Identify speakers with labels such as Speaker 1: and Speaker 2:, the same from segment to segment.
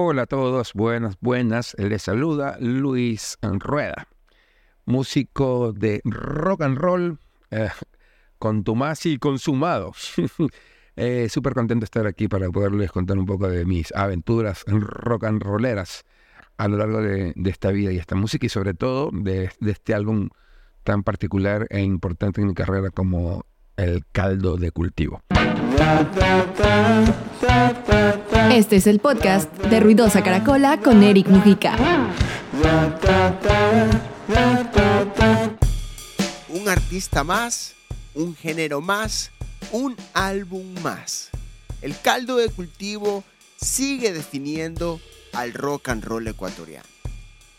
Speaker 1: Hola a todos, buenas, buenas. Les saluda Luis Rueda, músico de rock and roll, eh, contumaz y consumado. eh, Súper contento de estar aquí para poderles contar un poco de mis aventuras rock and rolleras a lo largo de, esta vida y esta música y sobre todo de este álbum tan particular e importante en mi carrera como El caldo de cultivo.
Speaker 2: Este es el podcast de Ruidosa Caracola con Eric Mujica.
Speaker 3: Un artista más, un género más, un álbum más. El caldo de cultivo sigue definiendo al rock and roll ecuatoriano.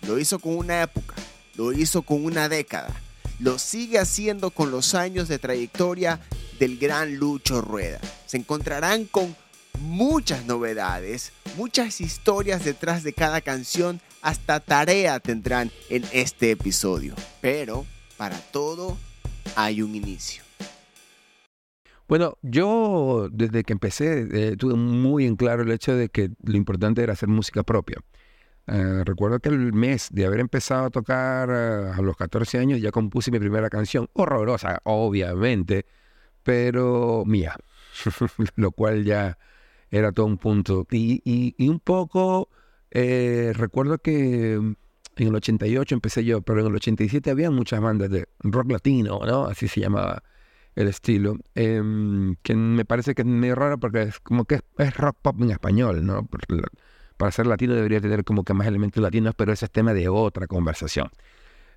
Speaker 3: Lo hizo con una época, lo hizo con una década, lo sigue haciendo con los años de trayectoria del gran Lucho Rueda. Se encontrarán con muchas novedades, muchas historias detrás de cada canción, hasta tarea tendrán en este episodio. Pero para todo hay un inicio.
Speaker 1: Bueno, yo desde que empecé eh, tuve muy en claro el hecho de que lo importante era hacer música propia. Eh, recuerdo que el mes de haber empezado a tocar eh, a los 14 años ya compuse mi primera canción, horrorosa, obviamente, pero mía, lo cual ya era todo un punto. Y, un poco, eh, recuerdo que en el 88 empecé yo, pero en el 87 había muchas bandas de rock latino, ¿no? Así se llamaba el estilo, em, que me parece que es medio raro porque es como que es rock pop en español, ¿no? Para ser latino debería tener como que más elementos latinos, pero ese es tema de otra conversación.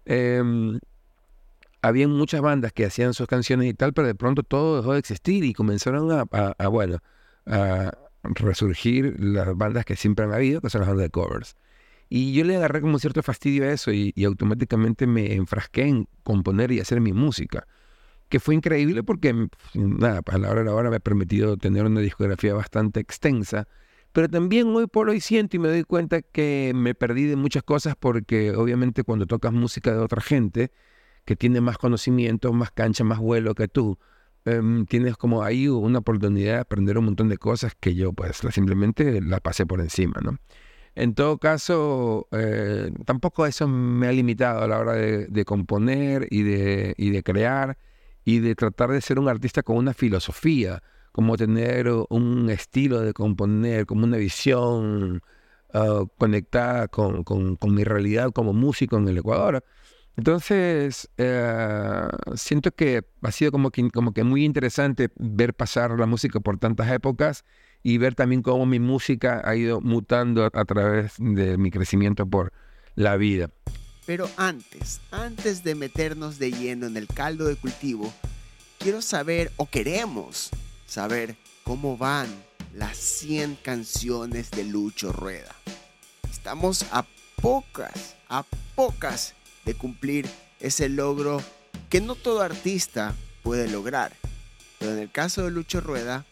Speaker 1: Eh, habían muchas bandas que hacían sus canciones y tal, pero de pronto todo dejó de existir y comenzaron a, a, a bueno, a resurgir las bandas que siempre han habido, que son las bandas de covers. Y yo le agarré como cierto fastidio a eso y, y, automáticamente me enfrasqué en componer y hacer mi música, que fue increíble porque, nada, a la hora de la hora me ha permitido tener una discografía bastante extensa, pero también hoy por hoy siento y me doy cuenta que me perdí de muchas cosas porque obviamente cuando tocas música de otra gente, que tiene más conocimiento, más cancha, más vuelo que tú, um, tienes como ahí una oportunidad de aprender un montón de cosas que yo pues simplemente la pasé por encima, ¿no? En todo caso, eh, tampoco eso me ha limitado a la hora de, de componer y de, y de, crear y de tratar de ser un artista con una filosofía, como tener un estilo de componer, como una visión uh, conectada con, con, con, mi realidad como músico en el Ecuador. Entonces, eh, siento que ha sido como que, como que muy interesante ver pasar la música por tantas épocas y ver también cómo mi música ha ido mutando a, a través de mi crecimiento por la vida.
Speaker 3: Pero antes, antes de meternos de lleno en el caldo de cultivo, quiero saber, o queremos saber, cómo van las 100 canciones de Lucho Rueda. Estamos a pocas, a pocas de cumplir ese logro que no todo artista puede lograr. Pero en el caso de Lucho Rueda,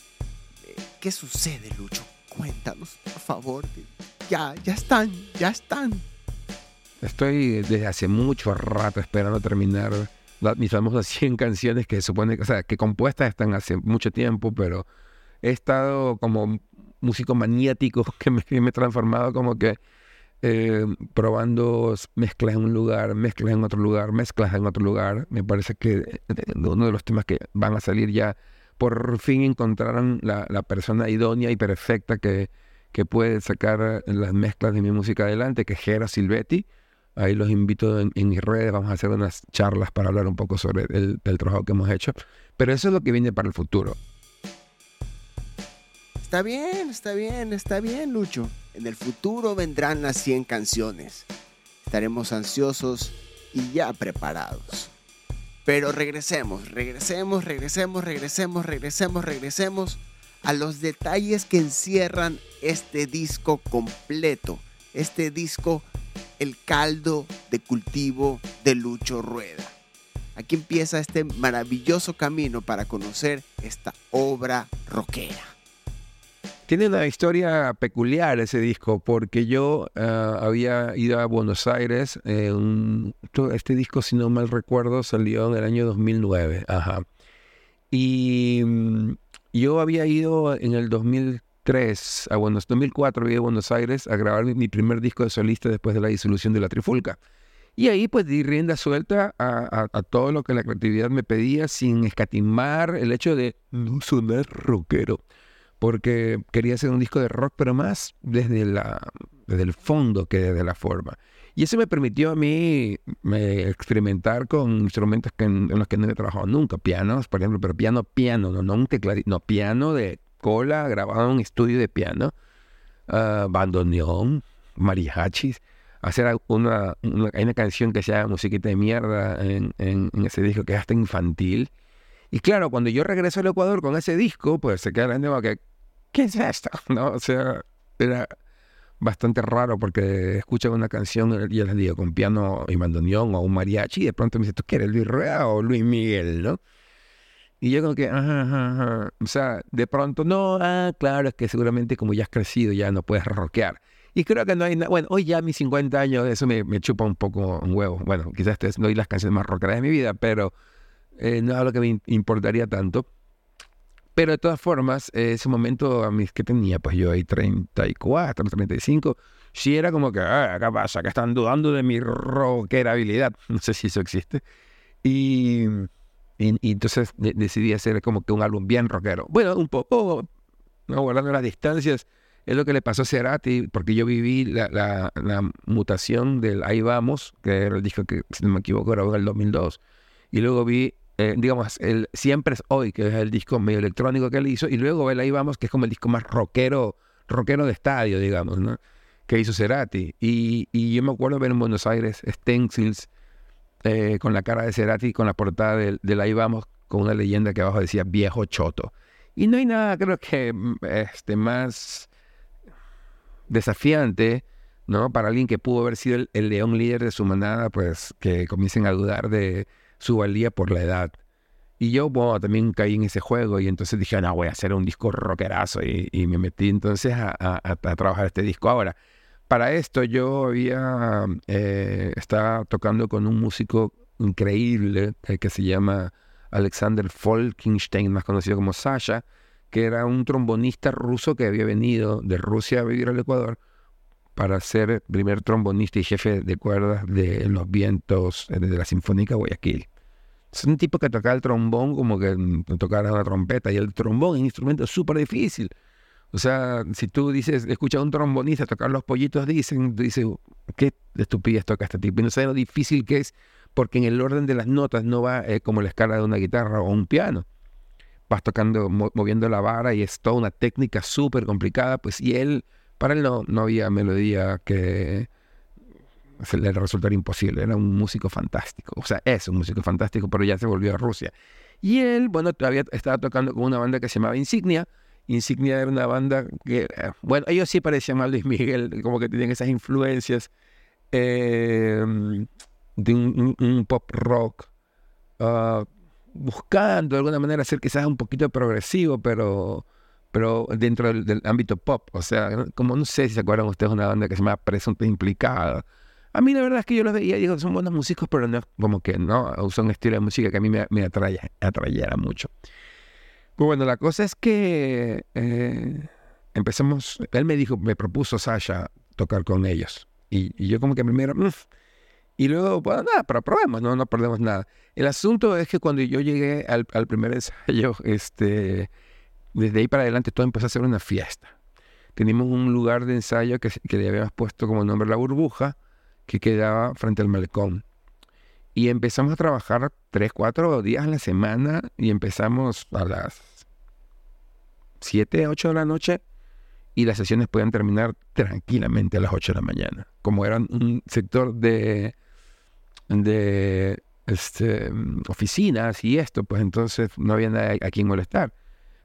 Speaker 3: eh, ¿qué sucede, Lucho? Cuéntanos, por favor. Ya, ya están, ya están.
Speaker 1: Estoy desde hace mucho rato esperando terminar mis famosas 100 canciones que supone, que compuestas están hace mucho tiempo, pero he estado como músico maniático que me, me he transformado como que eh, probando mezclas en un lugar, mezclas en otro lugar, mezclas en otro lugar. Me parece que eh, uno de los temas que van a salir ya, por fin encontraron la, persona idónea y perfecta que, que puede sacar las mezclas de mi música adelante, que es Gera Silvetti. Ahí los invito en, en, mis redes, vamos a hacer unas charlas para hablar un poco sobre el, el trabajo que hemos hecho. Pero eso es lo que viene para el futuro.
Speaker 3: Está bien, está bien, está bien, Lucho. En el futuro vendrán las 100 canciones. Estaremos ansiosos y ya preparados. Pero regresemos, regresemos, regresemos, regresemos, regresemos, regresemos a los detalles que encierran este disco completo. Este disco, el caldo de cultivo de Lucho Rueda. Aquí empieza este maravilloso camino para conocer esta obra rockera.
Speaker 1: Tiene una historia peculiar ese disco, porque yo uh, había ido a Buenos Aires. Eh, este disco, si no mal recuerdo, salió en el año 2009. Ajá. Y um, yo había ido en el 2000, 2003 a Buenos 2004 viví a Buenos Aires a grabar mi, primer disco de solista después de la disolución de la Trifulca. Y ahí pues di rienda suelta a, todo lo que la creatividad me pedía sin escatimar el hecho de no sonar rockero. Porque quería hacer un disco de rock, pero más desde, la, desde el fondo que desde la forma. Y eso me permitió a mí experimentar con instrumentos que, en, en los que no he trabajado nunca. Pianos, por ejemplo, pero piano, piano, no, no un tecladito, no, piano de cola grabado en un estudio de piano, ah, bandoneón, mariachis hacer una, una, hay una canción que se llama Musiquita de Mierda en, en, en ese disco que es hasta infantil. Y claro, cuando yo regreso al Ecuador con ese disco, pues se queda la como que, ¿qué es esto? ¿No? O sea, era bastante raro porque escuchan una canción, y yo les digo, con piano y bandoneón o un mariachi, y de pronto me dice, ¿tú qué eres, Luis Rea o Luis Miguel, no? Y yo como que, ajá, ajá, ajá. O sea, de pronto, no, ah, claro, es que seguramente como ya has crecido ya no puedes rockear. Y creo que no hay nada, bueno, hoy ya mis 50 años eso me, me chupa un poco un huevo. Bueno, quizás no hay las canciones más rockeras de mi vida, pero eh, no es algo que me importaría tanto. Pero de todas formas, ese momento a mis que tenía, pues yo ahí 34, 35, sí era como que, ah, ¿qué pasa? Que están dudando de mi rockerabilidad. No sé si eso existe. Y, y, y entonces de- decidí hacer como que un álbum bien rockero. Bueno, un poco, no guardando las distancias, es lo que le pasó a Cerati, porque yo viví la, la, la mutación del Ahí Vamos, que era el disco que, si no me equivoco, grabó en el 2002. Y luego vi, eh, digamos, el Siempre es Hoy, que es el disco medio electrónico que él hizo. Y luego el Ahí Vamos, que es como el disco más rockero, rockero de estadio, digamos, ¿no? Que hizo Cerati. Y, y yo me acuerdo ver en Buenos Aires stencils eh, con la cara de Cerati, con la portada del, del Ahí Vamos, con una leyenda que abajo decía Viejo Choto. Y no hay nada, creo que, mm, este, más desafiante, ¿no? Para alguien que pudo haber sido el, león líder de su manada, pues que comiencen a dudar de su valía por la edad. Y yo, bueno, también caí en ese juego y entonces dije, no, voy a hacer un disco rockerazo y, y me metí entonces a- a- a trabajar este disco. Ahora, para esto yo había, eh, estaba tocando con un músico increíble eh, que se llama Alexander Folkenstein, más conocido como Sasha, que era un trombonista ruso que había venido de Rusia a vivir al Ecuador para ser primer trombonista y jefe de cuerdas de Los Vientos eh, de la Sinfónica Guayaquil. Es un tipo que tocaba el trombón como que mm, tocara una trompeta y el trombón es un instrumento súper difícil. O sea, si tú dices, escucha a un trombonista tocar los pollitos, dicen, tú dices, qué estupidez toca este tipo. Y no sabes lo difícil que es, porque en el orden de las notas no va eh, como la escala de una guitarra o un piano. Vas tocando, mo- moviendo la vara y es toda una técnica súper complicada, pues, y él, para él no, no había melodía que le resultara imposible. Era un músico fantástico. O sea, es un músico fantástico, pero ya se volvió a Rusia. Y él, bueno, todavía estaba tocando con una banda que se llamaba Insignia. Insignia era una banda que, eh, bueno, ellos sí parecían a Luis Miguel, como que tenían esas influencias eh, de un, pop rock, ah, buscando de alguna manera ser quizás un poquito progresivo, pero, pero dentro del, ámbito pop. O sea, como no sé si se acuerdan ustedes de una banda que se llama Presunta Implicada. A mí la verdad es que yo los veía y digo, son buenos músicos, pero no, como que no, son estilo de música que a mí me, me mucho. Pues bueno, la cosa es que eh, empezamos, él me dijo, me propuso Sasha tocar con ellos. Y, yo como que primero, "Mm". y luego, bueno, nada, pero probemos, no, no perdemos nada. El asunto es que cuando yo llegué al, primer ensayo, este, desde ahí para adelante todo empezó a ser una fiesta. Teníamos un lugar de ensayo que, que le habíamos puesto como nombre La Burbuja, que quedaba frente al malecón. Y empezamos a trabajar tres, cuatro días a la semana y empezamos a las 7, 8 de la noche y las sesiones podían terminar tranquilamente a las 8 de la mañana. Como era un sector de, de este, oficinas y esto, pues entonces no había nadie a quien molestar.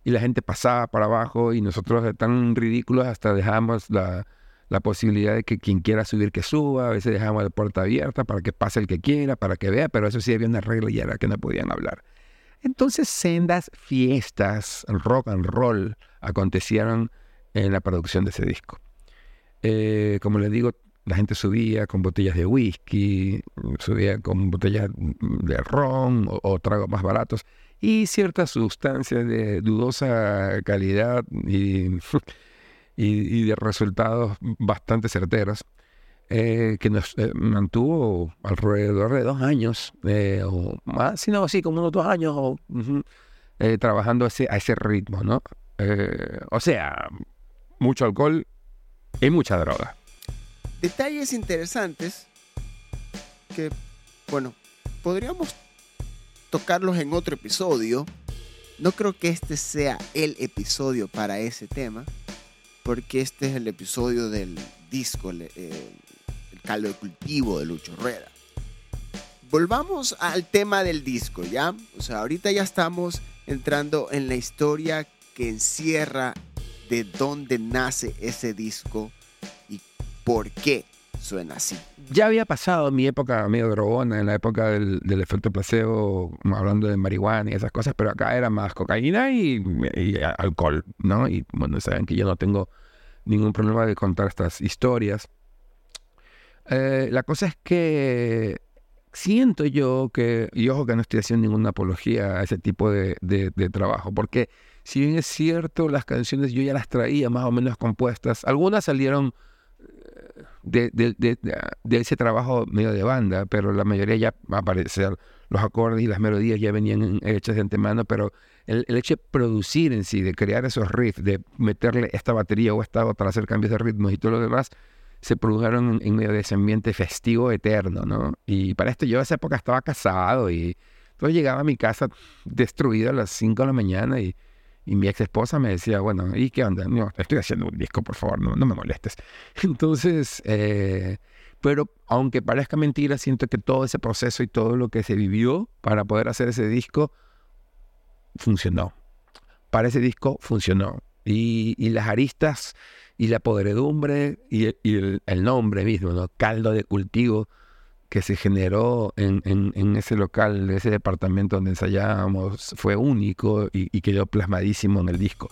Speaker 1: Y la gente pasaba para abajo y nosotros tan ridículos hasta dejamos la, la posibilidad de que quien quiera subir que suba, a veces dejamos la puerta abierta para que pase el que quiera, para que vea, pero eso sí había una regla y era que no podían hablar. Entonces sendas fiestas, rock and roll, acontecieron en la producción de ese disco. Eh, como les digo, la gente subía con botellas de whisky, subía con botellas de ron o, tragos más baratos y ciertas sustancias de dudosa calidad y, de resultados bastante certeros. Eh, que nos eh, mantuvo alrededor de dos años eh, o más, sino así como unos dos años trabajando ese, a ese ritmo, ¿no? o sea, mucho alcohol y mucha droga.
Speaker 3: Detalles interesantes que, bueno, podríamos tocarlos en otro episodio. No creo que este sea el episodio para ese tema, porque este es el episodio del disco, eh, caldo de cultivo de Lucho Rueda. Volvamos al tema del disco, ¿ya? O sea, ahorita ya estamos entrando en la historia que encierra de dónde nace ese disco y por qué suena así.
Speaker 1: Ya había pasado mi época medio drogona, en la época del, efecto placebo, hablando de marihuana y esas cosas, pero acá era más cocaína y, alcohol, ¿no? Y bueno, saben que yo no tengo ningún problema de contar estas historias. Eh, la cosa es que siento yo que, y ojo que no estoy haciendo ninguna apología a ese tipo de trabajo, porque si bien es cierto, las canciones yo ya las traía más o menos compuestas. Algunas salieron eh, de, ese trabajo medio de banda, pero la mayoría ya aparecían los acordes y las melodías ya venían hechas de antemano, pero el, hecho de producir en sí, de crear esos riffs, de meterle esta batería o esta otra, hacer cambios de ritmos y todo lo demás, se produjeron en, de ese ambiente festivo eterno, ¿no? Y para esto yo en esa época estaba casado y entonces llegaba a mi casa destruido a las 5 de la mañana y mi ex esposa me decía, bueno, ¿y qué onda? No, estoy haciendo un disco, por favor, no, me molestes. Entonces, eh, pero aunque parezca mentira, siento que todo ese proceso y todo lo que se vivió para poder hacer ese disco funcionó. Para ese disco funcionó. Y, las aristas y la podredumbre y, el, nombre mismo, ¿no? Caldo de cultivo que se generó en, en, ese local, ese departamento donde ensayábamos, fue único y, quedó plasmadísimo en el disco.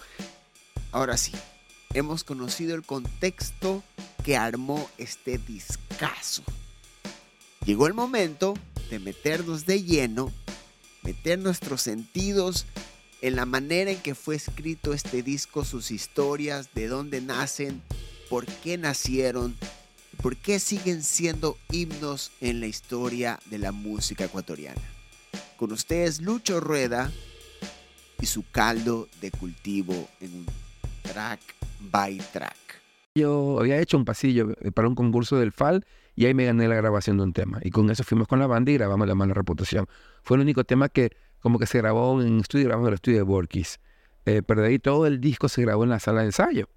Speaker 3: Ahora sí, hemos conocido el contexto que armó este discazo. Llegó el momento de meternos de lleno, meter nuestros sentidos en la manera en que fue escrito este disco, sus historias, de dónde nacen, por qué nacieron, por qué siguen siendo himnos en la historia de la música ecuatoriana. Con ustedes Lucho Rueda y su caldo de cultivo en un track by track.
Speaker 1: Yo había hecho un pasillo eh, para un concurso del FAL y ahí me gané la grabación de un tema. Y con eso fuimos con la banda y grabamos La Mala Reputación. Fue el único tema que como que se grabó en estudio, grabamos en el estudio de Borkis. Eh, pero de ahí todo el disco se grabó en la sala de ensayo.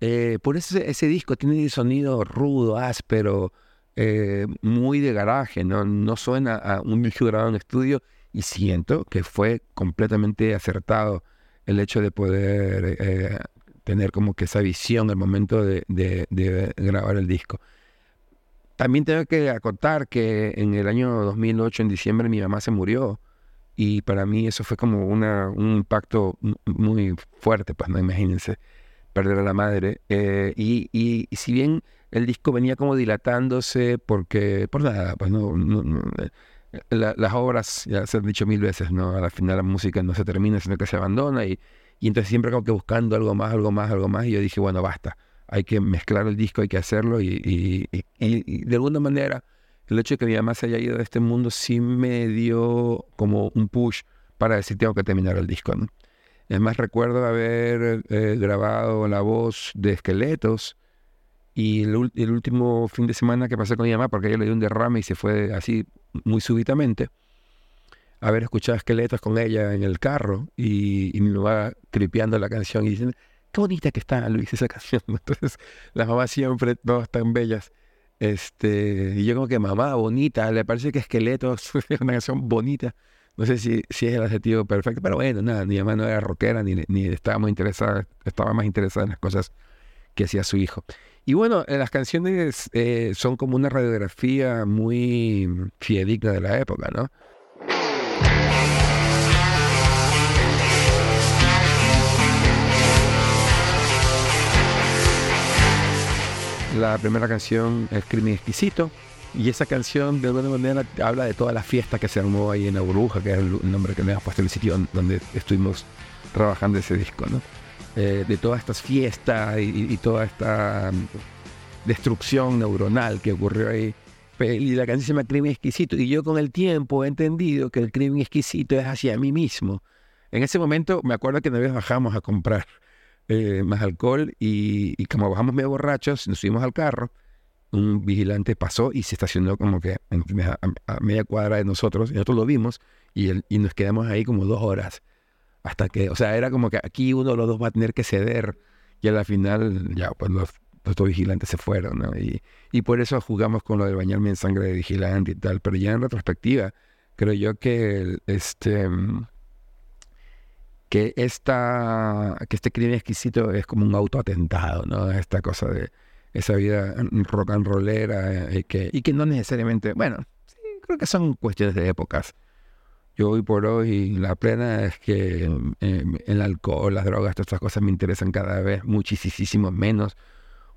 Speaker 1: Eh, por eso ese, disco tiene un sonido rudo, áspero, eh, muy de garaje, ¿no? no suena a un disco grabado en estudio y siento que fue completamente acertado el hecho de poder tener como que esa visión al momento de, grabar el disco. También tengo que acotar que en el año 2008, en diciembre, mi mamá se murió y para mí eso fue como una, un impacto muy fuerte, pues no imagínense perder a la madre. Eh, y, y, si bien el disco venía como dilatándose porque, por nada, pues no, eh, las obras, ya se han dicho mil veces, ¿no? Al final la música no se termina, sino que se abandona y, y entonces siempre como que buscando algo más, algo más, algo más y yo dije, bueno, basta, hay que mezclar el disco, hay que hacerlo y, y de alguna manera el hecho de que mi mamá se haya ido de este mundo sí me dio como un push para decir tengo que terminar el disco, ¿no? Recuerdo haber eh, grabado la voz de Esqueletos y el, último fin de semana que pasé con mi mamá, porque ella le dio un derrame y se fue así muy súbitamente, haber escuchado Esqueletos con ella en el carro y, y mi mamá tripeando la canción y diciendo, qué bonita que está Luis esa canción. Entonces, las mamás siempre, todas tan bellas. Este, y yo como que mamá, bonita, le parece que Esqueletos es una canción bonita. No sé si, si es el adjetivo perfecto, pero bueno, nada, mi mamá no era rockera ni, ni estaba muy interesada, estaba más interesada en las cosas que hacía su hijo. Y bueno, las canciones eh, son como una radiografía muy fidedigna de la época, ¿no? La primera canción es Crimen Exquisito. Y esa canción de alguna manera habla de toda la fiesta que se armó ahí en la burbuja, que es el nombre que le hemos puesto el sitio donde estuvimos trabajando ese disco, ¿no? Eh, de todas estas fiestas y, toda esta mm, destrucción neuronal que ocurrió ahí. Y la canción se llama Crimen Exquisito. Y yo con el tiempo he entendido que el crimen exquisito es hacia mí mismo. En ese momento me acuerdo que una vez bajamos a comprar eh, más alcohol y, como bajamos medio borrachos, nos subimos al carro, un vigilante pasó y se estacionó como que a, media cuadra de nosotros, y nosotros lo vimos y, nos quedamos ahí como dos horas hasta que, o sea, era como que aquí uno de los dos va a tener que ceder y a la final ya pues los, dos vigilantes se fueron, ¿no? Y, y por eso jugamos con lo de bañarme en sangre de vigilante y tal, pero ya en retrospectiva creo yo que este que esta que este crimen exquisito es como un autoatentado, ¿no? Esta cosa de esa vida rock and rollera eh, y que, y que no necesariamente, bueno, sí, creo que son cuestiones de épocas. Yo hoy por hoy la plena es que em, el alcohol, las drogas, todas estas cosas me interesan cada vez muchísimo menos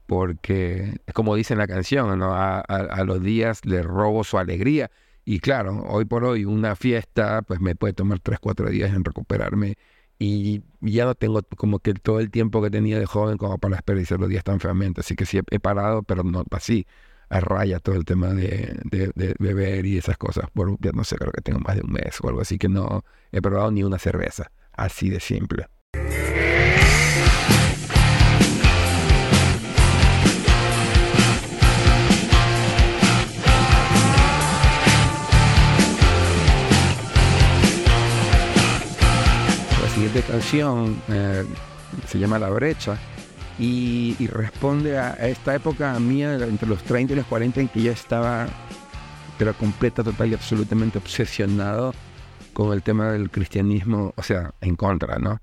Speaker 1: porque, como dice en la canción, ¿no? a, los días le robo su alegría. Y claro, hoy por hoy una fiesta pues me puede tomar tres, cuatro días en recuperarme y ya no tengo como que todo el tiempo que tenía de joven como para desperdiciar los días tan feamente. Así que sí he, parado, pero no así a raya todo el tema de, de, beber y esas cosas. Por, no sé, creo que tengo más de un mes o algo así que no he probado ni una cerveza. Así de simple. Siguiente canción eh, se llama La Brecha y, responde a, esta época mía, entre los 30 y los 40, en que yo estaba, pero completa, total y absolutamente obsesionado con el tema del cristianismo, o sea, en contra, ¿no?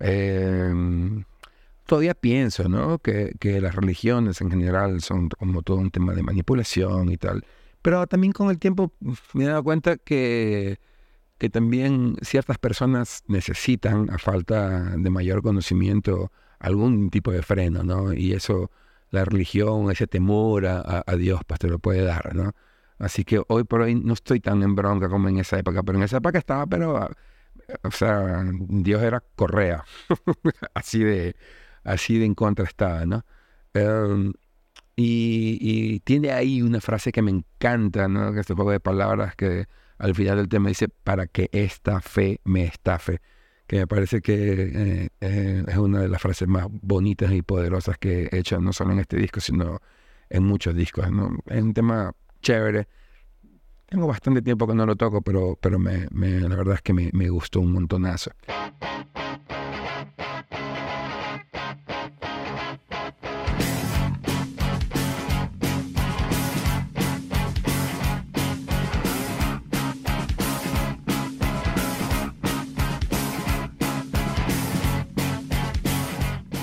Speaker 1: Em, todavía pienso, ¿no? Que, que, las religiones en general son como todo un tema de manipulación y tal. Pero también con el tiempo me he dado cuenta que, que también ciertas personas necesitan, a falta de mayor conocimiento, algún tipo de freno, ¿no? Y eso, la religión, ese temor a, Dios, pues te lo puede dar, ¿no? Así que hoy por hoy no estoy tan en bronca como en esa época, pero en esa época estaba, pero, ah, o sea, Dios era correa, así de, así de en contra estaba, ¿no? Em, y, y, tiene ahí una frase que me encanta, ¿no? Que este juego de palabras que al final del tema dice, para que esta fe me estafe que me parece que eh, eh, es una de las frases más bonitas y poderosas que he hecho, no solo en este disco, sino en muchos discos. Es un tema chévere. Tengo bastante tiempo que no lo toco, pero, pero me, la verdad es que me gustó un montonazo.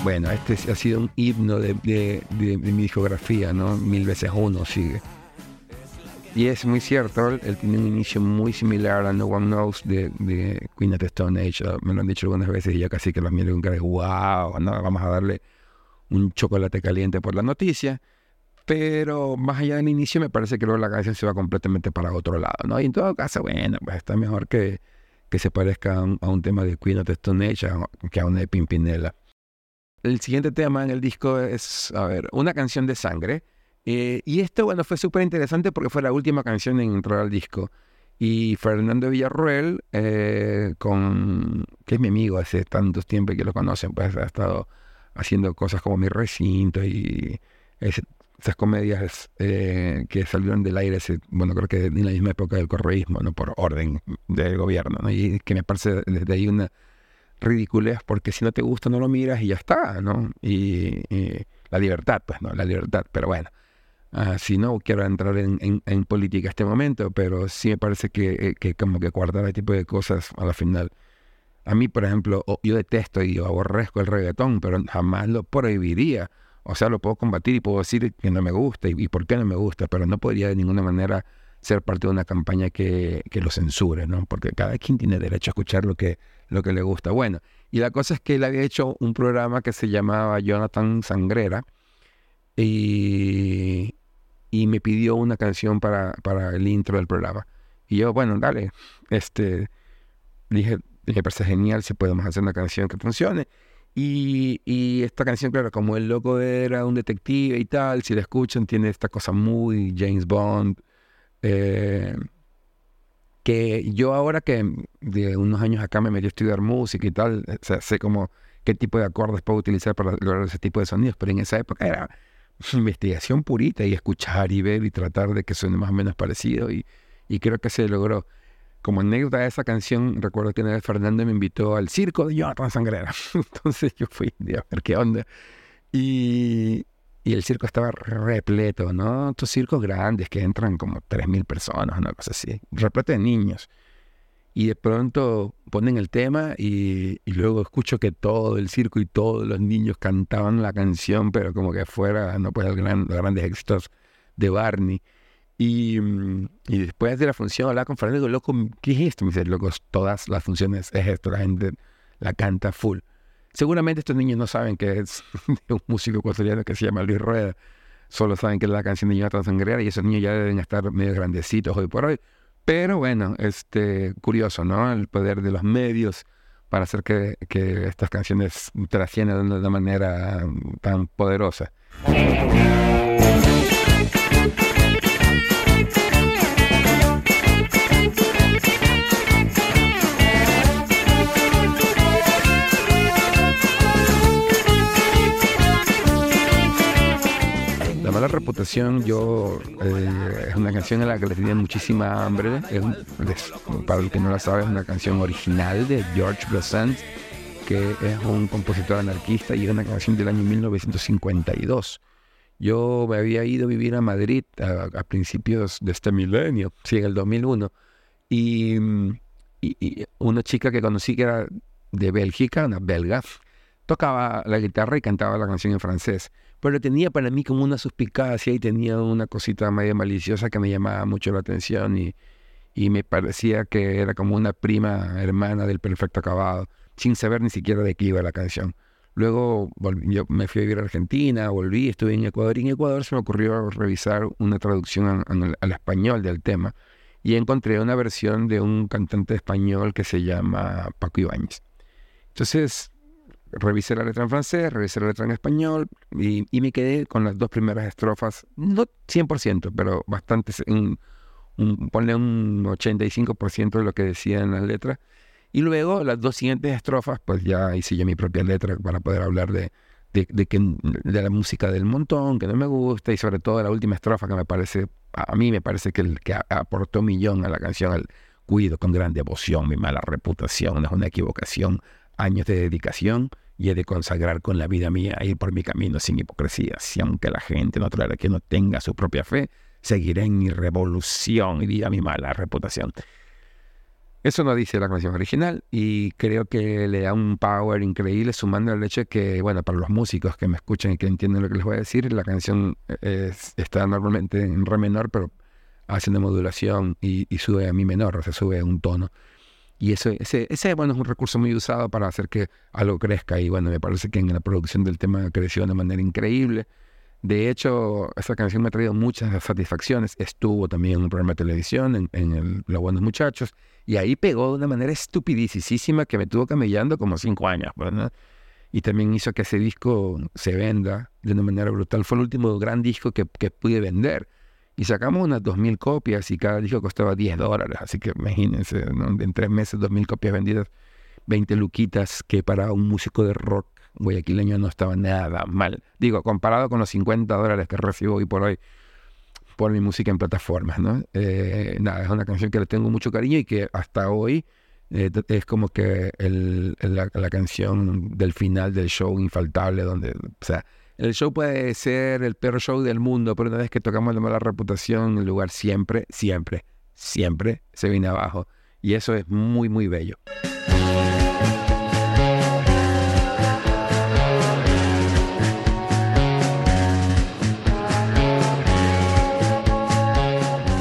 Speaker 1: Bueno, este ha sido un himno de, mi discografía, ¿no? Mil veces uno sigue. Y es muy cierto, él tiene un inicio muy similar a No One Knows de, Queen of the Stone Age. Me lo han dicho algunas veces y ya casi que lo miro con cara wow, vamos a darle un chocolate caliente por la noticia. Pero más allá del inicio, me parece que luego la canción se va completamente para otro lado, ¿no? Y en todo caso, bueno, pues está mejor que, que se parezca a un, tema de Queen of the Stone Age que a una de Pimpinela. El siguiente tema en el disco es, a ver, una canción de sangre. Eh, y esto, bueno, fue súper interesante porque fue la última canción en entrar al disco. Y Fernando Villarroel, eh, con, que es mi amigo hace tantos tiempos que lo conocen, pues ha estado haciendo cosas como Mi Recinto y esas comedias eh, que salieron del aire, bueno, creo que en la misma época del correísmo, ¿no? por orden del gobierno. ¿no? Y que me parece desde ahí una ridiculez porque si no te gusta no lo miras y ya está, ¿no? Y, la libertad, pues, ¿no? La libertad, pero bueno. Uh, si no quiero entrar en, en, política este momento, pero sí me parece que, eh, que como que guardar ese tipo de cosas a la final. A mí, por ejemplo, yo detesto y aborrezco el reggaetón, pero jamás lo prohibiría. O sea, lo puedo combatir y puedo decir que no me gusta y, y por qué no me gusta, pero no podría de ninguna manera ser parte de una campaña que, que, lo censure, ¿no? Porque cada quien tiene derecho a escuchar lo que, lo que le gusta. Bueno, y la cosa es que él había hecho un programa que se llamaba Jonathan Sangrera, y, y me pidió una canción para, para el intro del programa. Y yo, bueno, dale, este, dije, me parece genial si podemos hacer una canción que funcione. Y, y, esta canción, claro, como el loco era un detective y tal, si la escuchan, tiene esta cosa muy James Bond. Eh, que yo ahora que de unos años acá me metí a estudiar música y tal, o sea, sé como qué tipo de acordes puedo utilizar para lograr ese tipo de sonidos, pero en esa época era investigación purita y escuchar y ver y tratar de que suene más o menos parecido y, y creo que se logró. Como anécdota de esa canción, recuerdo que una vez Fernando me invitó al circo de Jonathan Sangrera. Entonces yo fui a ver qué onda. Y, y el circo estaba repleto, ¿no? Estos circos grandes que entran como 3.000 personas, una cosa así, repleto de niños. Y de pronto ponen el tema y, luego escucho que todo el circo y todos los niños cantaban la canción, pero como que fuera, no pues, el los grandes éxitos de Barney. Y, y, después de la función hablaba con Fernando loco, ¿qué es esto? Me dice, loco, todas las funciones es esto, la gente la canta full. Seguramente estos niños no saben que es un músico ecuatoriano que se llama Luis Rueda. Solo saben que es la canción de Jonathan Sangrera y esos niños ya deben estar medio grandecitos hoy por hoy. Pero bueno, este, curioso, ¿no? El poder de los medios para hacer que, que estas canciones trasciendan de una manera tan poderosa. Reputación, yo eh, es una canción en la que le tenía muchísima hambre. Es, es, para el que no la sabe, es una canción original de George Brassens, que es un compositor anarquista y es una canción del año 1952. Yo me había ido a vivir a Madrid a, a principios de este milenio, sí, en el 2001, y, y, y una chica que conocí que era de Bélgica, una belga, tocaba la guitarra y cantaba la canción en francés pero tenía para mí como una suspicacia y tenía una cosita medio maliciosa que me llamaba mucho la atención y, y me parecía que era como una prima hermana del perfecto acabado, sin saber ni siquiera de qué iba la canción. Luego yo me fui a vivir a Argentina, volví, estuve en Ecuador y en Ecuador se me ocurrió revisar una traducción al español del tema y encontré una versión de un cantante español que se llama Paco Ibáñez. Entonces revisé la letra en francés, revisé la letra en español y, y, me quedé con las dos primeras estrofas, no 100%, pero bastante, un, un, ponle un 85% de lo que decía en la letra. Y luego las dos siguientes estrofas, pues ya hice yo mi propia letra para poder hablar de, de, de, que, de la música del montón, que no me gusta, y sobre todo la última estrofa que me parece, a mí me parece que, el, que aportó millón a la canción, al cuido con gran devoción, mi mala reputación, no es una equivocación, años de dedicación y he de consagrar con la vida mía a ir por mi camino sin hipocresía. Si aunque la gente tolera que no tenga su propia fe, seguiré en mi revolución y dirá mi mala reputación. Eso no dice la canción original y creo que le da un power increíble sumando el hecho de que, bueno, para los músicos que me escuchan y que entienden lo que les voy a decir, la canción es, está normalmente en re menor, pero hace una modulación y, y sube a mi menor, o sea, sube un tono. Y eso, ese, bueno, es un recurso muy usado para hacer que algo crezca. Y bueno, me parece que en la producción del tema creció de manera increíble. De hecho, esa canción me ha traído muchas satisfacciones. Estuvo también en un programa de televisión, en, el, Los Buenos Muchachos, y ahí pegó de una manera estupidísima que me tuvo camellando como cinco años, ¿verdad? Y también hizo que ese disco se venda de una manera brutal. Fue el último gran disco que, que pude vender y sacamos unas 2.000 copias y cada disco costaba 10 dólares. Así que imagínense, en tres meses 2.000 copias vendidas, 20 luquitas, que para un músico de rock guayaquileño no estaba nada mal. Digo, comparado con los 50 dólares que recibo hoy por hoy por mi música en plataformas, ¿no? Eh, nada, es una canción que le tengo mucho cariño y que hasta hoy eh, es como que la, canción del final del show infaltable, donde, el show puede ser el peor show del mundo, pero una vez que tocamos la mala reputación, el lugar siempre, siempre, siempre se viene abajo. Y eso es muy, muy bello.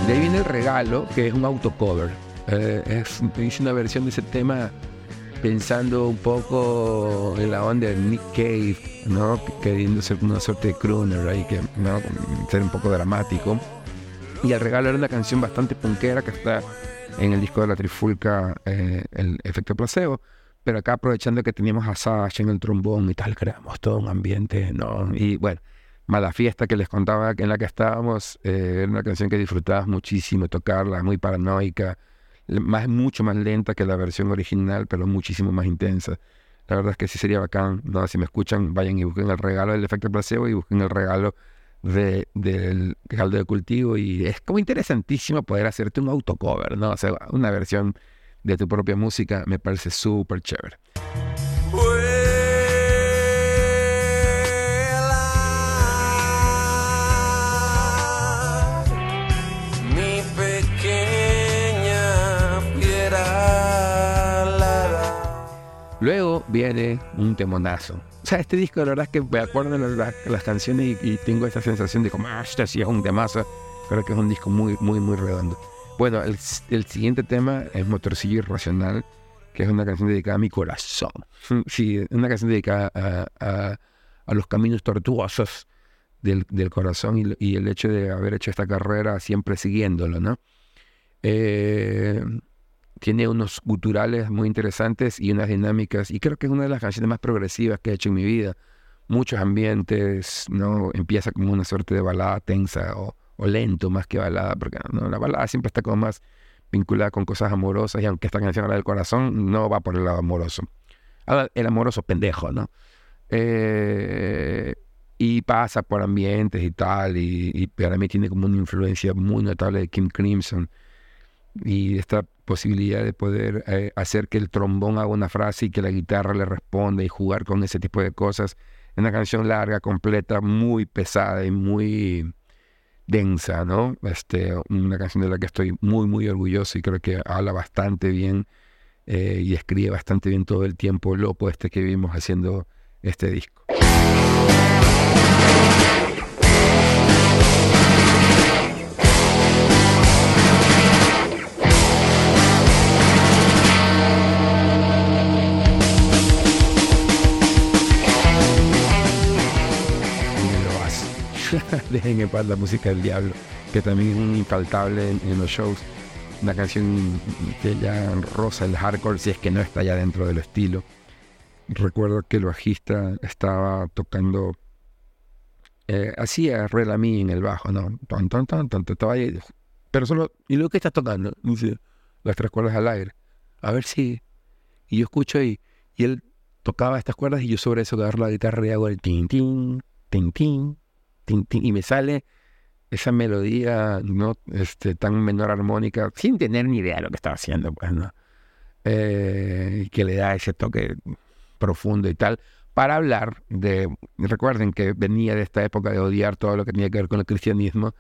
Speaker 1: De ahí viene el regalo, que es un autocover. Eh, es, una versión de ese tema pensando un poco en la onda de Nick Cave, ¿no? Queriendo ser una suerte de crooner ahí, que, ¿no? Ser un poco dramático. Y el regalo era una canción bastante punkera que está en el disco de la Trifulca, eh, el efecto placebo. Pero acá aprovechando que teníamos a Sasha en el trombón y tal, creamos todo un ambiente, ¿no? Y bueno, Mala Fiesta que les contaba en la que estábamos, eh, era una canción que disfrutabas muchísimo tocarla, muy paranoica, más, mucho más lenta que la versión original, pero muchísimo más intensa. La verdad es que sí sería bacán, ¿no? Si me escuchan, vayan y busquen el regalo del efecto placebo y busquen el regalo de, del caldo de cultivo y es como interesantísimo poder hacerte un autocover, ¿no? O una versión de tu propia música me parece súper chévere. Luego viene un temonazo. O sea, este disco, la verdad es que me acuerdo de las, canciones y, tengo esta sensación de como, ah, este sí es un temazo. Creo que es un disco muy, muy, muy redondo. Bueno, el, siguiente tema es Motorcillo Irracional, que es una canción dedicada a mi corazón. Sí, una canción dedicada a, los caminos tortuosos del, del corazón y, y, el hecho de haber hecho esta carrera siempre siguiéndolo, ¿no? Eh, tiene unos guturales muy interesantes y unas dinámicas, y creo que es una de las canciones más progresivas que he hecho en mi vida. Muchos ambientes, ¿no? Empieza como una suerte de balada tensa o o lento más que balada, porque ¿no? la balada siempre está como más vinculada con cosas amorosas y aunque esta canción habla del corazón, no va por el lado amoroso. El amoroso pendejo, ¿no? Eh, y pasa por ambientes y tal, y, y, para mí tiene como una influencia muy notable de Kim Crimson y esta posibilidad de poder eh, hacer que el trombón haga una frase y que la guitarra le responda y jugar con ese tipo de cosas. Una canción larga, completa, muy pesada y muy densa, ¿no? Este, una canción de la que estoy muy, muy orgulloso y creo que habla bastante bien eh, y escribe bastante bien todo el tiempo loco este que vimos haciendo este disco. Dejen en paz la música del diablo, que también es un infaltable en, los shows. Una canción que ya rosa el hardcore, si es que no está ya dentro del estilo. Recuerdo que el bajista estaba tocando, eh, hacía mí en el bajo, ¿no? Ton, ton, ton, ton, estaba ahí, pero solo, ¿y lo que estás tocando? Dice, las tres cuerdas al aire. A ver si. Y yo escucho y, y él tocaba estas cuerdas y yo sobre eso agarro la guitarra y hago el tin, tin, tin, tin, y me sale esa melodía no este, tan menor armónica, sin tener ni idea de lo que estaba haciendo, pues, ¿no? Eh, que le da ese toque profundo y tal, para hablar de, recuerden que venía de esta época de odiar todo lo que tenía que ver con el cristianismo,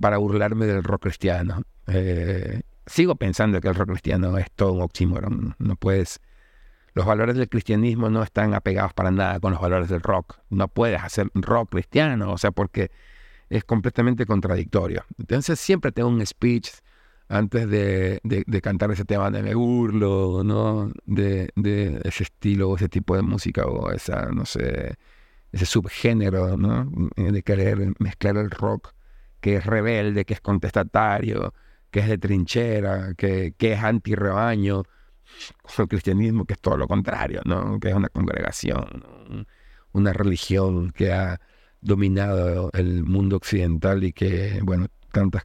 Speaker 1: para burlarme del rock cristiano. Eh, sigo pensando que el rock cristiano es todo un oxímoron, no puedes los valores del cristianismo no están apegados para nada con los valores del rock. No puedes hacer rock cristiano, o sea, porque es completamente contradictorio. Entonces siempre tengo un speech antes de, cantar ese tema de me burlo, ¿no? De, ese estilo o ese tipo de música o esa, no sé, ese subgénero, ¿no? De querer mezclar el rock que es rebelde, que es contestatario, que es de trinchera, que, que es anti-rebaño con el cristianismo, que es todo lo contrario, ¿no? que es una congregación, una religión que ha dominado el mundo occidental y que, bueno, tantas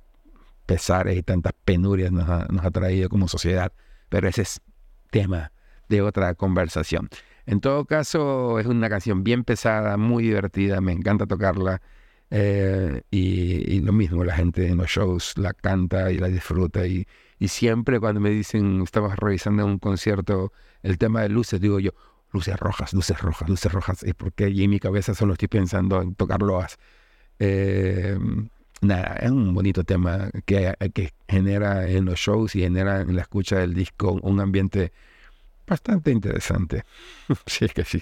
Speaker 1: pesares y tantas penurias nos ha, nos ha traído como sociedad. Pero ese es tema de otra conversación. En todo caso, es una canción bien pesada, muy divertida, me encanta tocarla. Eh, y, y, lo mismo, la gente en los shows la canta y la disfruta. Y, y siempre cuando me dicen, estabas revisando un concierto el tema de luces, digo yo, luces rojas, luces rojas, luces rojas. Es porque allí en mi cabeza solo estoy pensando en tocar loas. Eh, nada, es un bonito tema que, que genera en los shows y genera en la escucha del disco un ambiente bastante interesante. sí, es que sí.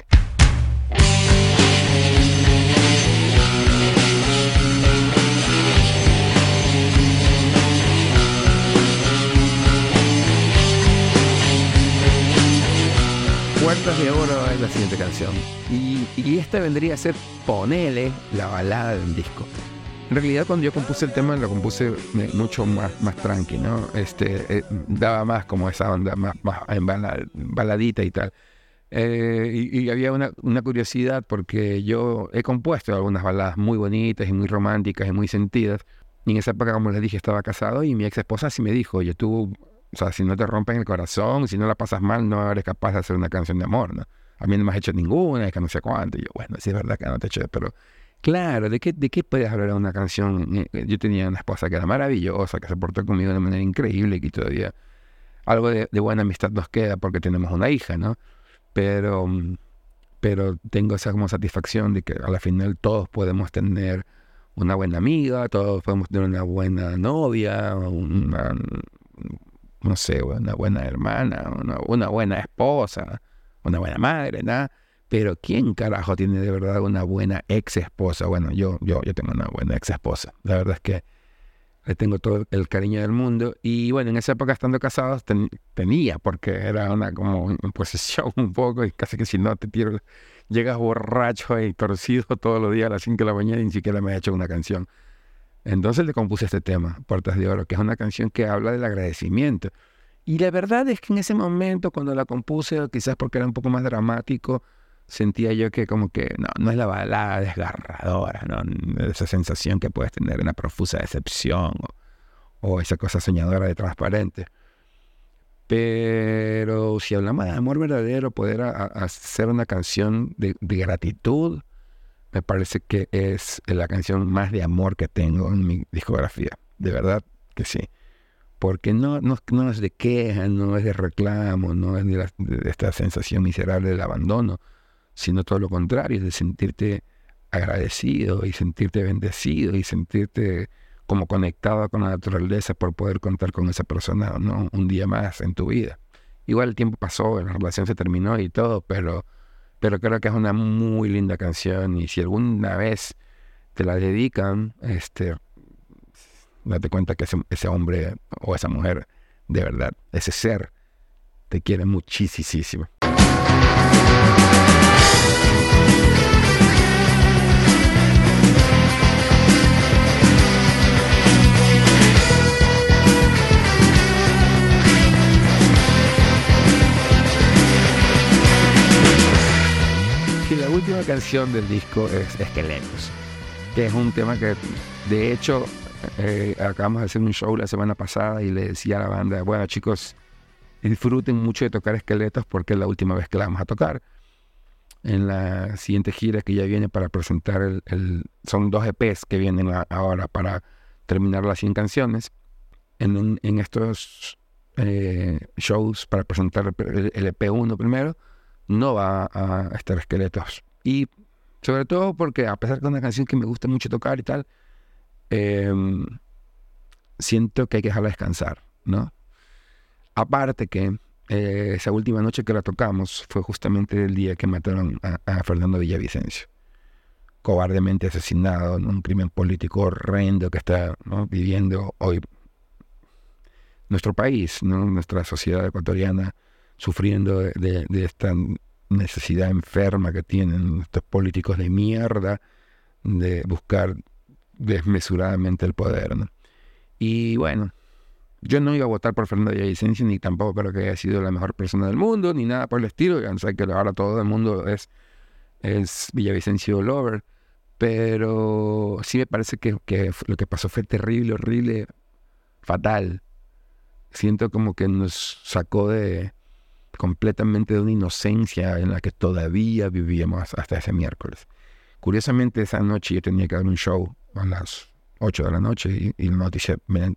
Speaker 1: De oro es la siguiente canción. Y, y esta vendría a ser Ponele la balada del disco. En realidad cuando yo compuse el tema lo compuse mucho más, más tranqui, ¿no? Este, eh, daba más como esa onda, más, más en bala- baladita y tal. Eh, y, y había una, una curiosidad porque yo he compuesto algunas baladas muy bonitas y muy románticas y muy sentidas. Y en esa época, como les dije, estaba casado y mi ex esposa sí me dijo, oye, tú, o sea, si no te rompen el corazón, si no la pasas mal, no eres capaz de hacer una canción de amor, ¿no? A mí no me has hecho ninguna, es que no sé cuánto. Y yo, bueno, sí es verdad que no te he hecho, pero claro, ¿de qué, de qué puedes hablar en una canción? Eh, Yo tenía una esposa que era maravillosa, que se portó conmigo de manera increíble y que todavía algo de, de buena amistad nos queda porque tenemos una hija, ¿no? Pero, mm, pero tengo esa como satisfacción de que a la final todos podemos tener una buena amiga, todos podemos tener una buena novia, una, no sé, una buena hermana, una, una buena esposa, una buena madre, nada. Pero ¿quién carajo tiene de verdad una buena ex esposa? Bueno, yo, yo, yo tengo una buena ex esposa. La verdad es que le tengo todo el cariño del mundo. Y bueno, en esa época estando casados ten- tenía, porque era una como posesión un poco y casi que si no te tiro, llegas borracho y torcido todos los días a las 5 de la mañana y ni siquiera me ha hecho una canción. Entonces le compuse este tema, Puertas de Oro, que es una canción que habla del agradecimiento. Y la verdad es que en ese momento, cuando la compuse, quizás porque era un poco más dramático, sentía yo que como que no, es la balada desgarradora, ¿no? Esa sensación que puedes tener una profusa decepción o, o esa cosa soñadora de transparente. Pero si hablamos de amor verdadero, poder hacer una canción de gratitud, me parece que es la canción más de amor que tengo en mi discografía. De verdad que sí. Porque no, no, no es de queja, no es de reclamo, no es de, de esta sensación miserable del abandono, sino todo lo contrario, es de sentirte agradecido y sentirte bendecido y sentirte como conectado con la naturaleza por poder contar con esa persona un día más en tu vida. Igual el tiempo pasó, la relación se terminó y todo, pero, pero creo que es una muy linda canción y si alguna vez te la dedican, este, date cuenta que ese, ese hombre o esa mujer, de verdad, ese ser, te quiere muchísimo. Última canción del disco es Esqueletos, que es un tema que, de hecho, eh, acabamos de hacer un show la semana pasada y le decía a la banda, bueno chicos, disfruten mucho de tocar Esqueletos porque es la última vez que la vamos a tocar. En la siguiente gira que ya viene para presentar el, son dos EPs que vienen a- ahora para terminar las 100 canciones. En, estos eh, shows para presentar el, el EP1 primero, no va a estar esqueletos. Y sobre todo porque a pesar es una canción que me gusta mucho tocar y tal, em, siento que hay que dejarla descansar, ¿no? Aparte que eh, esa última noche que la tocamos fue justamente el día que mataron a, Fernando Villavicencio. Cobardemente asesinado en un crimen político horrendo que está viviendo hoy nuestro país, nuestra sociedad ecuatoriana sufriendo de, de- de esta necesidad enferma que tienen estos políticos de mierda de buscar desmesuradamente el poder. Y bueno, yo no iba a votar por Fernando Villavicencio, ni tampoco creo que haya sido la mejor persona del mundo, ni nada por el estilo. Ya sé que ahora todo el mundo es, es Villavicencio Lover. Pero sí me parece que, que lo que pasó fue terrible, horrible, fatal. Siento como que nos sacó de completamente de una inocencia en la que todavía vivíamos hasta ese miércoles. Curiosamente, esa noche yo tenía que dar un show a las 8 de la noche y, y noticia me,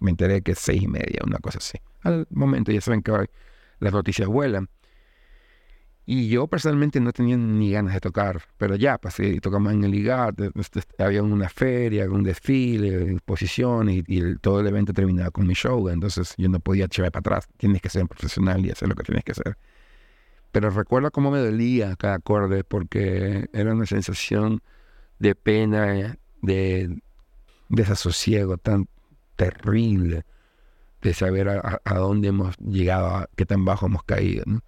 Speaker 1: me enteré que es seis y media, una cosa así. Al momento ya saben que las noticias vuelan. Y yo personalmente no tenía ni ganas de tocar, pero ya pasé y tocamos en el IGAT, había una feria, un desfile, exposiciones y, y todo el evento terminaba con mi show, entonces yo no podía echarme para atrás, tienes que ser un profesional y hacer lo que tienes que hacer. Pero recuerdo cómo me dolía cada acorde porque era una sensación de pena, de desasosiego tan terrible, de saber a- a dónde hemos llegado, a qué tan bajo hemos caído. ¿no?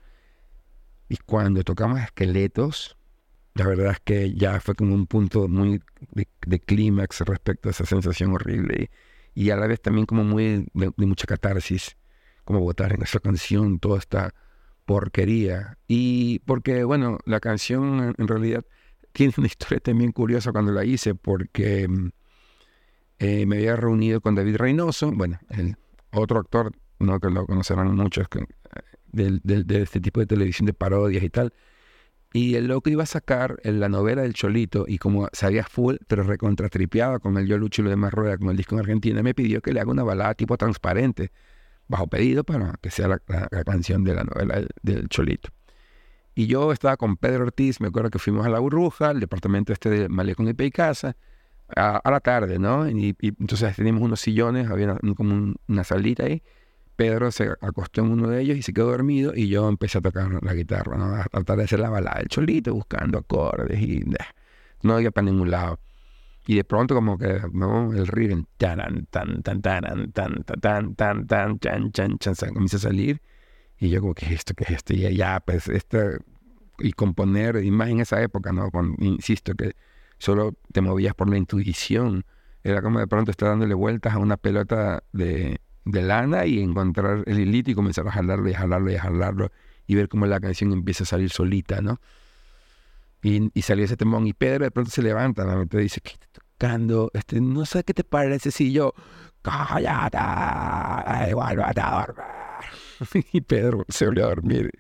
Speaker 1: Y cuando tocamos esqueletos, la verdad es que ya fue como un punto muy de, clímax respecto a esa sensación horrible y, a la vez también como muy de, mucha catarsis, como votar en esa canción toda esta porquería. Y porque, bueno, la canción en, realidad tiene una historia también curiosa cuando la hice, porque eh, me había reunido con David Reynoso, bueno, el otro actor, no que lo conocerán muchos, que, de, de, este tipo de televisión de parodias y tal. Y el loco iba a sacar en la novela del Cholito y como sabía full, pero recontratripeaba con el Yo Lucho y lo demás rueda con el disco en Argentina, me pidió que le haga una balada tipo transparente, bajo pedido para que sea la, canción de la novela del, Cholito. Y yo estaba con Pedro Ortiz, me acuerdo que fuimos a La Burbuja, el departamento este de Malecón y Peicasa, a, a la tarde, ¿no? Y, y, entonces teníamos unos sillones, había una, como un, una salita ahí, Pedro se acostó en uno de ellos y se quedó dormido y yo empecé a tocar la guitarra, ¿no? a tratar de hacer la balada del cholito, buscando acordes y no había para ningún lado. Y de pronto como que, ¿no? El ritmo, tan, tan, tan, tan, tan, tan, tan, tan, chan, chan, chan, comienza a salir y yo como, ¿qué es esto? ¿Qué es esto? Y ya, pues, este, y componer, y más en esa época, ¿no? Insisto, que solo te movías por la intuición. Era como de pronto estar dándole vueltas a una pelota de, de lana y encontrar el hilito y comenzar a jalarlo y jalarlo y jalarlo y ver cómo la canción empieza a salir solita, ¿no? Y, y salió ese temón y Pedro de pronto se levanta, ¿no? te dice, ¿qué estás tocando? Este, no sé qué te parece si yo, cállate, igual a dormir. y Pedro se volvió a dormir.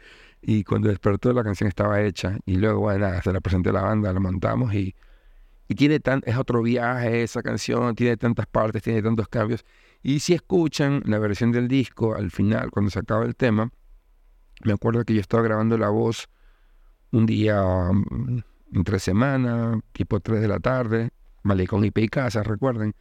Speaker 1: Y cuando despertó la canción estaba hecha y luego, bueno, se la presenté a la banda, la montamos y, y tiene tan, es otro viaje esa canción, tiene tantas partes, tiene tantos cambios y si escuchan la versión del disco, al final, cuando se acaba el tema, me acuerdo que yo estaba grabando la voz un día um, entre semana, tipo 3 de la tarde, Malecón y Peicasa, recuerden.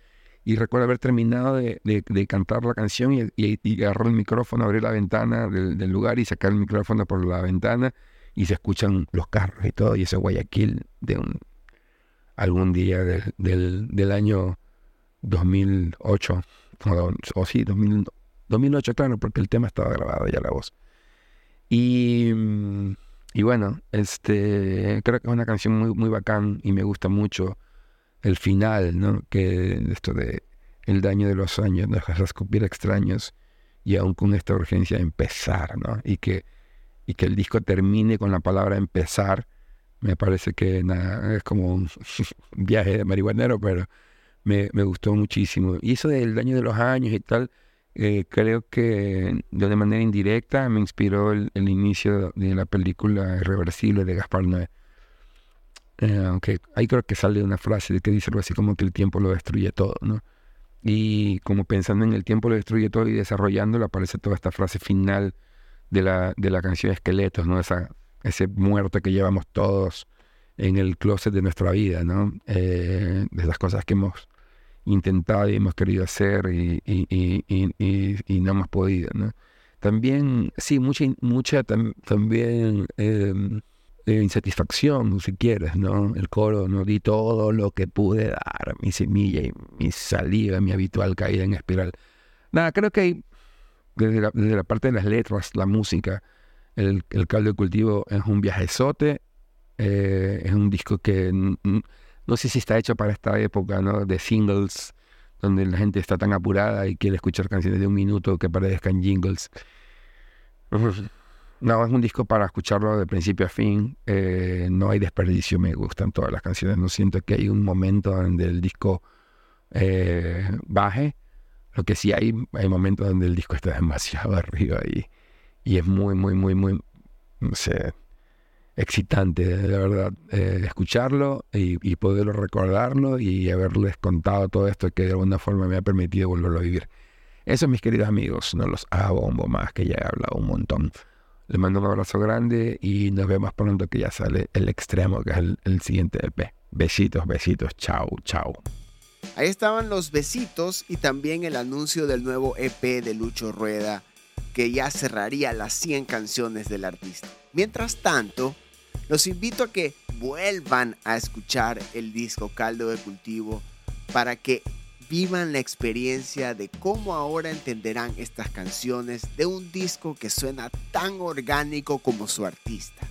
Speaker 1: Y recuerdo haber terminado de, de, cantar la canción y, y, y, el micrófono, abrir la ventana del, del, lugar y sacar el micrófono por la ventana y se escuchan los carros y todo, y ese Guayaquil de un algún día del, del, del año 2008 o, o sí, 2000, 2008, claro, porque el tema estaba grabado ya la voz. Y, y bueno, este, creo que es una canción muy, muy bacán y me gusta mucho el final, ¿no? Que esto de el daño de los años, dejas escupir extraños y aún con esta urgencia de empezar, ¿no? Y que, y que el disco termine con la palabra empezar, me parece que nada, es como un viaje de marihuanero, pero me, gustó muchísimo. Y eso del daño de los años y tal, eh, creo que de manera indirecta me inspiró el, inicio de la película Irreversible de Gaspar Noé. Eh, aunque ahí creo que sale una frase que dice algo así como que el tiempo lo destruye todo, ¿no? Y como pensando en el tiempo lo destruye todo y desarrollándolo aparece toda esta frase final de la, de la canción Esqueletos, ¿no? Esa, ese muerto que llevamos todos en el closet de nuestra vida, ¿no? Eh, de las cosas que hemos intentado y hemos querido hacer y, y, y, y no hemos podido, ¿no? También, sí, mucha, mucha tam, también eh, eh, insatisfacción, si quieres, ¿no? El coro, no di todo lo que pude dar, mi semilla y mi salida, mi habitual caída en espiral. Nada, creo que hay, desde la, desde la parte de las letras, la música, el, el caldo de cultivo es un viajezote, eh, es un disco que no sé si está hecho para esta época. De singles, donde la gente está tan apurada y quiere escuchar canciones de un minuto que parezcan jingles. No, es un disco para escucharlo de principio a fin. Eh, no hay desperdicio, me gustan todas las canciones. No siento que hay un momento donde el disco eh, baje. Lo que sí hay, hay momentos donde el disco está demasiado arriba y, y es muy, muy, muy, muy, no sé, excitante, de verdad, eh, escucharlo y, poderlo recordarlo y haberles contado todo esto que de alguna forma me ha permitido volverlo a vivir. Eso, mis queridos amigos, no los hago bombo más, que ya he hablado un montón. Les mando un abrazo grande y nos vemos pronto que ya sale el extremo, que es el, el siguiente EP. Besitos, besitos, chao, chao.
Speaker 3: Ahí estaban los besitos y también el anuncio del nuevo EP de Lucho Rueda, que ya cerraría las 100 canciones del artista. Mientras tanto, los invito a que vuelvan a escuchar el disco Caldo de Cultivo para que vivan la experiencia de cómo ahora entenderán estas canciones de un disco que suena tan orgánico como su artista.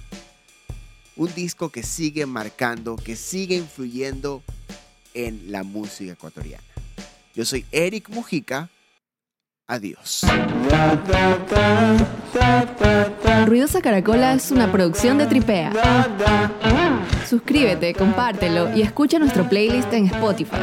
Speaker 3: un disco que sigue marcando, que sigue influyendo en la música ecuatoriana. Yo soy Eric Mujica. Adiós.
Speaker 2: Ruidosa Caracola es una producción de Tripea. Suscríbete, compártelo y escucha nuestro playlist en Spotify.